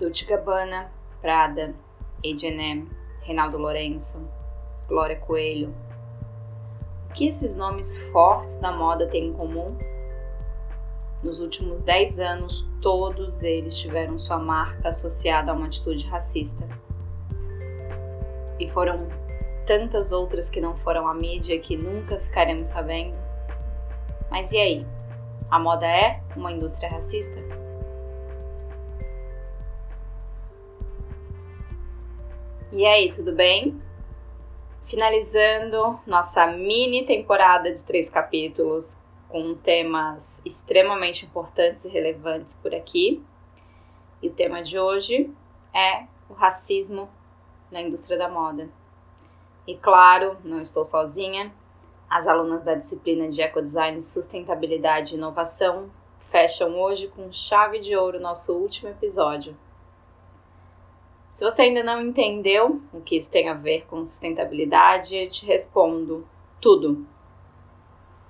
Dolce Gabbana, Prada, H&M, Reinaldo Lourenço, Glória Coelho. O que esses nomes fortes da moda têm em comum? Nos últimos 10 anos, todos eles tiveram sua marca associada a uma atitude racista. E foram tantas outras que não foram à mídia que nunca ficaremos sabendo. Mas e aí? A moda é uma indústria racista? E aí, tudo bem? Finalizando nossa mini temporada de três capítulos com temas extremamente importantes e relevantes por aqui. E o tema de hoje é o racismo na indústria da moda. E claro, não estou sozinha. As alunas da disciplina de Ecodesign, Sustentabilidade e Inovação fecham hoje com chave de ouro nosso último episódio. Se você ainda não entendeu o que isso tem a ver com sustentabilidade, eu te respondo tudo.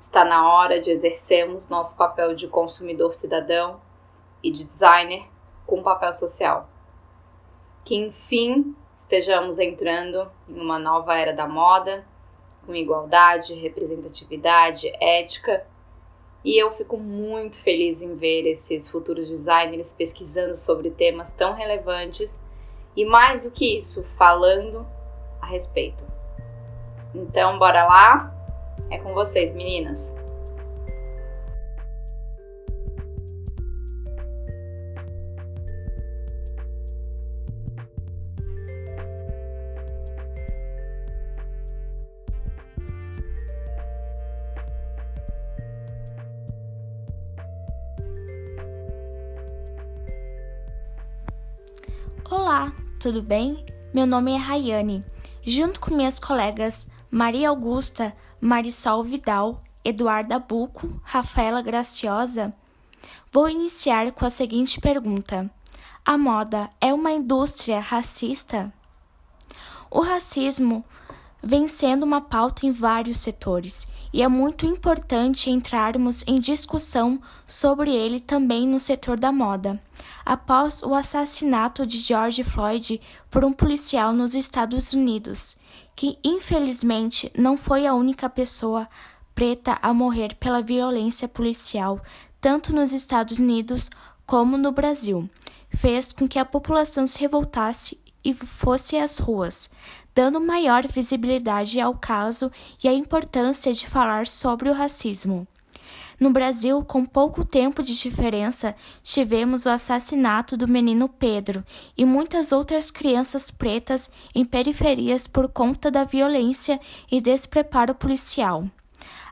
Está na hora de exercermos nosso papel de consumidor cidadão e de designer com papel social. Que enfim estejamos entrando em uma nova era da moda, com igualdade, representatividade, ética. E eu fico muito feliz em ver esses futuros designers pesquisando sobre temas tão relevantes e mais do que isso, falando a respeito. Então, bora lá? É com vocês, meninas. Olá, tudo bem? Meu nome é Rayane. Junto com minhas colegas Maria Augusta, Marisol Vidal, Eduarda Buco, Rafaela Graciosa, vou iniciar com a seguinte pergunta: A moda é uma indústria racista? O racismo vem sendo uma pauta em vários setores e é muito importante entrarmos em discussão sobre ele também no setor da moda. Após o assassinato de George Floyd por um policial nos Estados Unidos, que infelizmente não foi a única pessoa preta a morrer pela violência policial, tanto nos Estados Unidos como no Brasil, fez com que a população se revoltasse e fosse às ruas, dando maior visibilidade ao caso e à importância de falar sobre o racismo. No Brasil, com pouco tempo de diferença, tivemos o assassinato do menino Pedro e muitas outras crianças pretas em periferias por conta da violência e despreparo policial.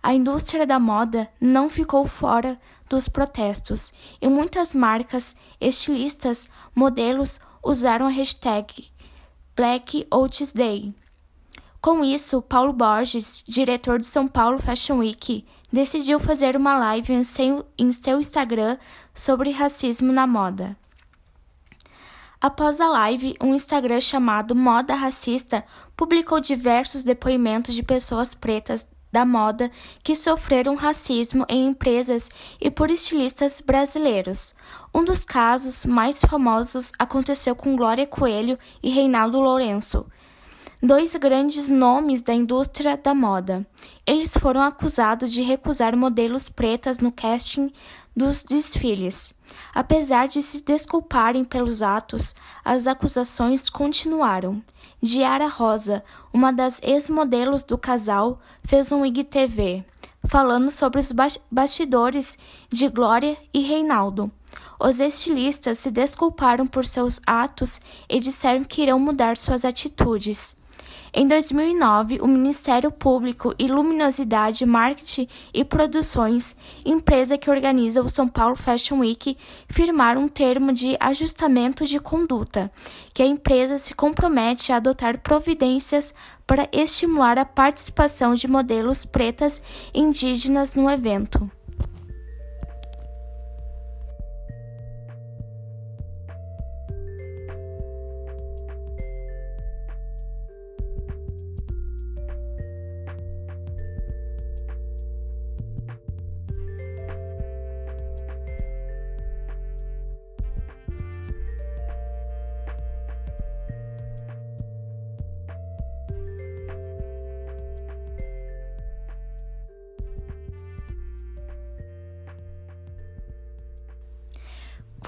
A indústria da moda não ficou fora dos protestos e muitas marcas, estilistas, modelos usaram a hashtag Black Oats Day. Com isso, Paulo Borges, diretor de São Paulo Fashion Week, decidiu fazer uma live em seu, em seu Instagram sobre racismo na moda. Após a live, um Instagram chamado Moda Racista publicou diversos depoimentos de pessoas pretas da moda que sofreram racismo em empresas e por estilistas brasileiros. Um dos casos mais famosos aconteceu com Glória Coelho e Reinaldo Lourenço, dois grandes nomes da indústria da moda. Eles foram acusados de recusar modelos pretas no casting dos desfiles. Apesar de se desculparem pelos atos, as acusações continuaram. Diara Rosa, uma das ex-modelos do casal, fez um IGTV falando sobre os bastidores de Glória e Reinaldo. Os estilistas se desculparam por seus atos e disseram que irão mudar suas atitudes. Em 2009, o Ministério Público e Luminosidade Marketing e Produções, empresa que organiza o São Paulo Fashion Week, firmaram um termo de ajustamento de conduta, que a empresa se compromete a adotar providências para estimular a participação de modelos pretas indígenas no evento.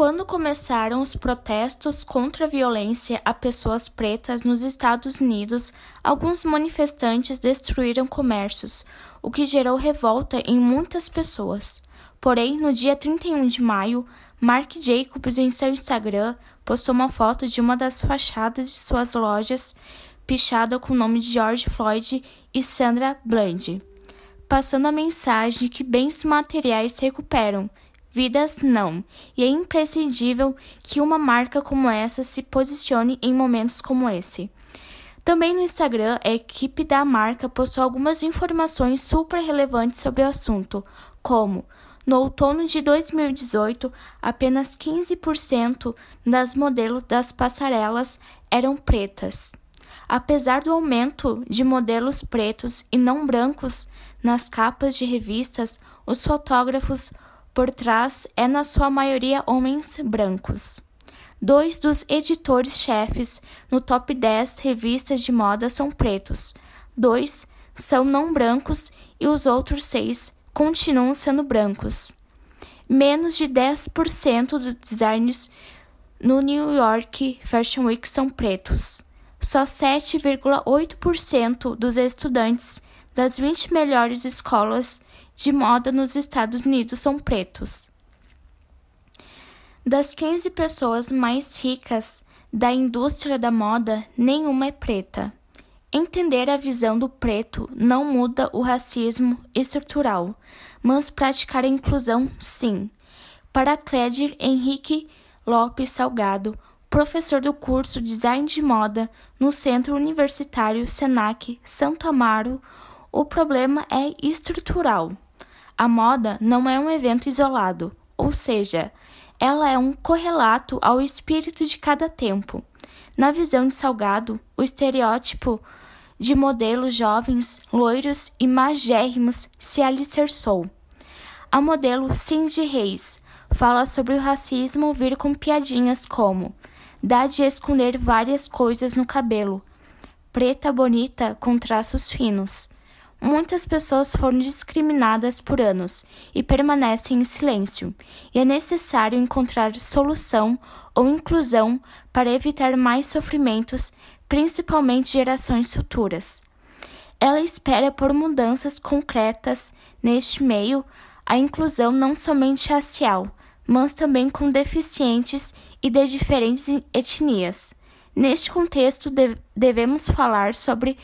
Quando começaram os protestos contra a violência a pessoas pretas nos Estados Unidos, alguns manifestantes destruíram comércios, o que gerou revolta em muitas pessoas. Porém, no dia 31 de maio, Mark Jacobs em seu Instagram postou uma foto de uma das fachadas de suas lojas pichada com o nome de George Floyd e Sandra Bland, passando a mensagem que bens materiais se recuperam, vidas não, e é imprescindível que uma marca como essa se posicione em momentos como esse. Também no Instagram, a equipe da marca postou algumas informações super relevantes sobre o assunto, como no outono de 2018, apenas 15% das modelos das passarelas eram pretas. Apesar do aumento de modelos pretos e não brancos nas capas de revistas, os fotógrafos por trás é na sua maioria homens brancos. Dois dos editores-chefes no top 10 revistas de moda são pretos, dois são não brancos e os outros seis continuam sendo brancos. Menos de 10% dos designers no New York Fashion Week são pretos. Só 7,8% dos estudantes das 20 melhores escolas de moda nos Estados Unidos são pretos. Das 15 pessoas mais ricas da indústria da moda, nenhuma é preta. Entender a visão do preto não muda o racismo estrutural, mas praticar a inclusão, sim. Para Clédir Henrique Lopes Salgado, professor do curso Design de Moda no Centro Universitário Senac Santo Amaro, o problema é estrutural. A moda não é um evento isolado, ou seja, ela é um correlato ao espírito de cada tempo. Na visão de Salgado, o estereótipo de modelos jovens, loiros e magérrimos se alicerçou. A modelo Cindy Reis fala sobre o racismo vir com piadinhas como dá de esconder várias coisas no cabelo, preta bonita com traços finos. Muitas pessoas foram discriminadas por anos e permanecem em silêncio, e é necessário encontrar solução ou inclusão para evitar mais sofrimentos principalmente gerações futuras. Ela espera por mudanças concretas neste meio, a inclusão não somente racial, mas também com deficientes e de diferentes etnias. Neste contexto, devemos falar sobre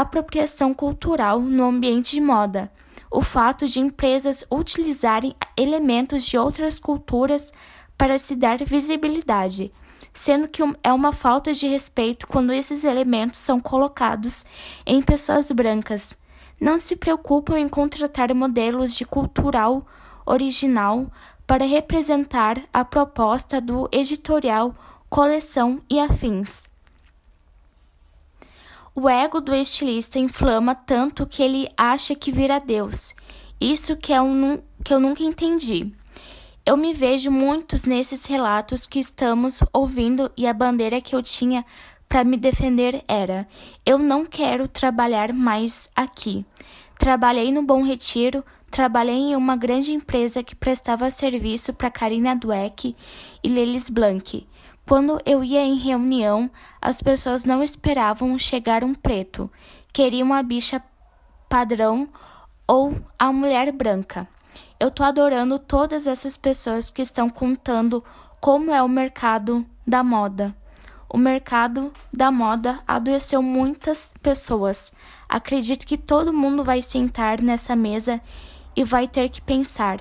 apropriação cultural no ambiente de moda, o fato de empresas utilizarem elementos de outras culturas para se dar visibilidade sendo que é uma falta de respeito quando esses elementos são colocados em pessoas brancas. Não se preocupam em contratar modelos de cultural original para representar a proposta do editorial, coleção e afins. O ego do estilista inflama tanto que ele acha que vira Deus. Isso que, é um, que eu nunca entendi. Eu me vejo muitos nesses relatos que estamos ouvindo e a bandeira que eu tinha para me defender era: eu não quero trabalhar mais aqui. Trabalhei no Bom Retiro, trabalhei em uma grande empresa que prestava serviço para Karina Dweck e Lelis Blanc. Quando eu ia em reunião, as pessoas não esperavam chegar um preto, queriam a bicha padrão ou a mulher branca. Eu tô adorando todas essas pessoas que estão contando como é o mercado da moda. O mercado da moda adoeceu muitas pessoas. Acredito que todo mundo vai sentar nessa mesa e vai ter que pensar.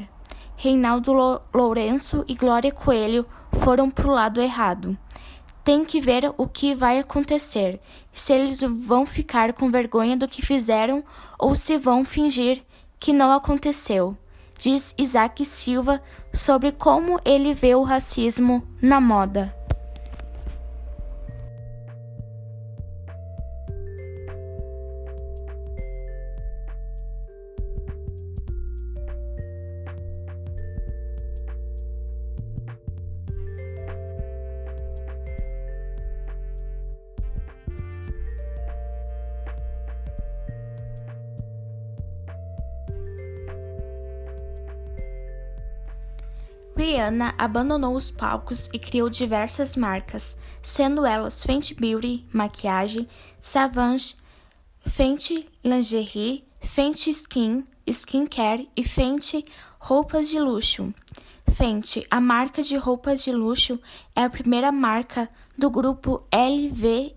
Reinaldo Lourenço e Glória Coelho foram pro lado errado. Tem que ver o que vai acontecer, se eles vão ficar com vergonha do que fizeram ou se vão fingir que não aconteceu diz Isaac Silva sobre como ele vê o racismo na moda. Rihanna abandonou os palcos e criou diversas marcas, sendo elas Fenty Beauty, maquiagem, Savage, Fenty Lingerie, Fenty Skin, Skincare e Fenty Roupas de Luxo. Fenty, a marca de roupas de luxo, é a primeira marca do grupo LVMH,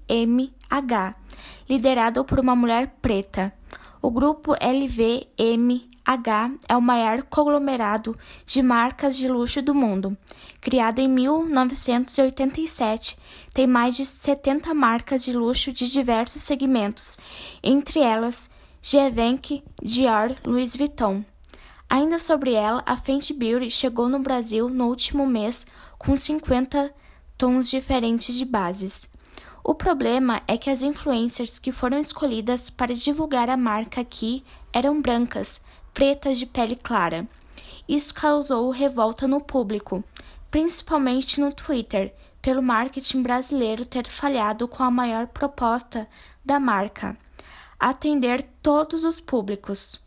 liderado por uma mulher preta. O grupo LVMH é o maior conglomerado de marcas de luxo do mundo. Criado em 1987, tem mais de 70 marcas de luxo de diversos segmentos, entre elas Givenchy, Dior, Louis Vuitton. Ainda sobre ela, a Fenty Beauty chegou no Brasil no último mês com 50 tons diferentes de bases. O problema é que as influencers que foram escolhidas para divulgar a marca aqui eram brancas, pretas de pele clara. Isso causou revolta no público, principalmente no Twitter, pelo marketing brasileiro ter falhado com a maior proposta da marca: atender todos os públicos.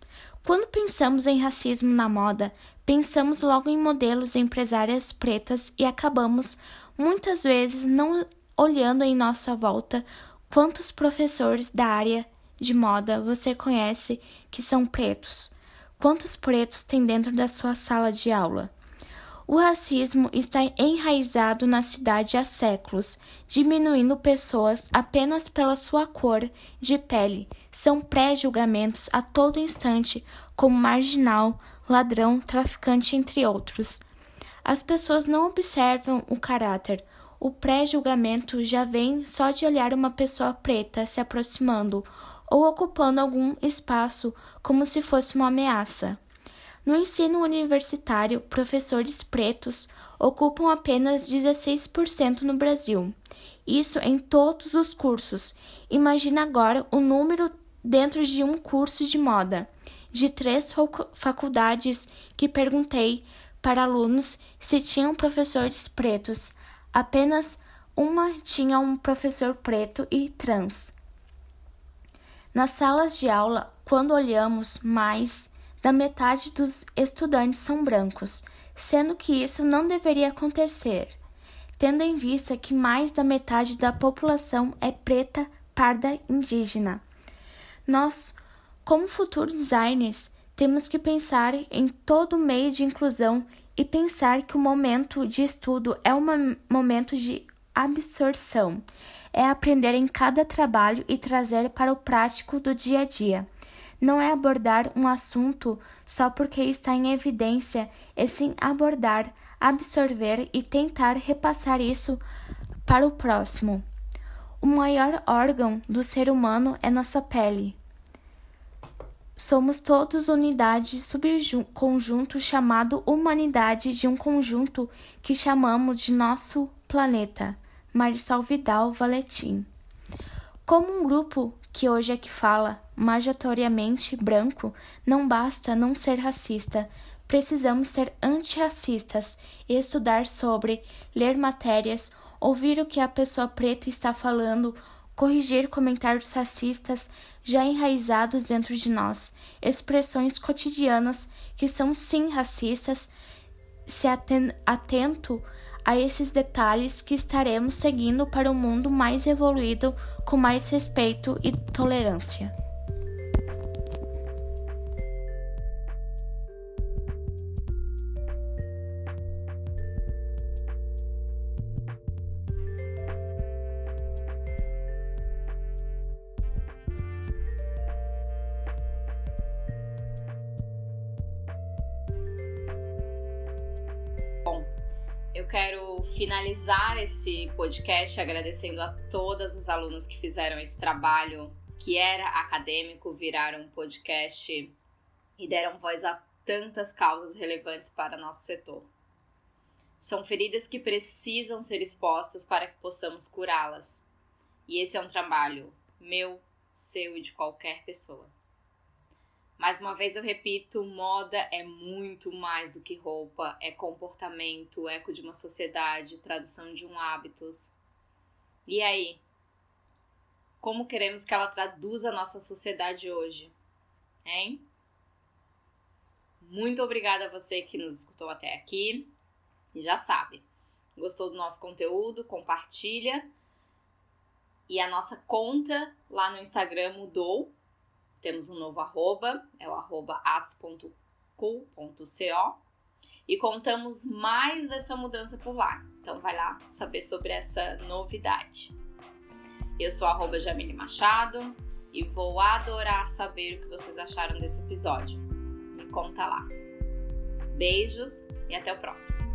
Quando pensamos em racismo na moda, pensamos logo em modelos empresárias pretas e acabamos muitas vezes não olhando em nossa volta quantos professores da área de moda você conhece que são pretos. Quantos pretos tem dentro da sua sala de aula? O racismo está enraizado na cidade há séculos, diminuindo pessoas apenas pela sua cor de pele. São pré-julgamentos a todo instante, como marginal, ladrão, traficante, entre outros. As pessoas não observam o caráter. O pré-julgamento já vem só de olhar uma pessoa preta se aproximando ou ocupando algum espaço como se fosse uma ameaça. No ensino universitário, professores pretos ocupam apenas 16% no Brasil. Isso em todos os cursos. Imagina agora o número dentro de um curso de moda. De três faculdades que perguntei para alunos se tinham professores pretos, apenas uma tinha um professor preto e trans. Nas salas de aula, quando olhamos mais da metade dos estudantes são brancos, sendo que isso não deveria acontecer, tendo em vista que mais da metade da população é preta, parda, indígena. Nós, como futuros designers, temos que pensar em todo o meio de inclusão e pensar que o momento de estudo é um momento de absorção, é aprender em cada trabalho e trazer para o prático do dia a dia não é abordar um assunto só porque está em evidência, é sim abordar, absorver e tentar repassar isso para o próximo. O maior órgão do ser humano é nossa pele. Somos todos unidade subconjunto chamado humanidade de um conjunto que chamamos de nosso planeta. Marisol Vidal Valetim. Como um grupo que hoje é que fala, majoritariamente branco, não basta não ser racista. Precisamos ser antirracistas, estudar sobre, ler matérias, ouvir o que a pessoa preta está falando, corrigir comentários racistas já enraizados dentro de nós, expressões cotidianas que são sim racistas, se atento a esses detalhes que estaremos seguindo para um mundo mais evoluído, com mais respeito e tolerância. Quero finalizar esse podcast agradecendo a todas as alunas que fizeram esse trabalho que era acadêmico virar um podcast e deram voz a tantas causas relevantes para nosso setor. São feridas que precisam ser expostas para que possamos curá-las. E esse é um trabalho meu, seu e de qualquer pessoa. Mais uma vez eu repito, moda é muito mais do que roupa, é comportamento, eco de uma sociedade, tradução de um hábitos. E aí? Como queremos que ela traduza a nossa sociedade hoje? Hein? Muito obrigada a você que nos escutou até aqui. E já sabe, gostou do nosso conteúdo? Compartilha. E a nossa conta lá no Instagram mudou. Temos um novo arroba, é o arroba atos.cu.co. E contamos mais dessa mudança por lá. Então vai lá saber sobre essa novidade. Eu sou arroba Jamile Machado e vou adorar saber o que vocês acharam desse episódio. Me conta lá. Beijos e até o próximo.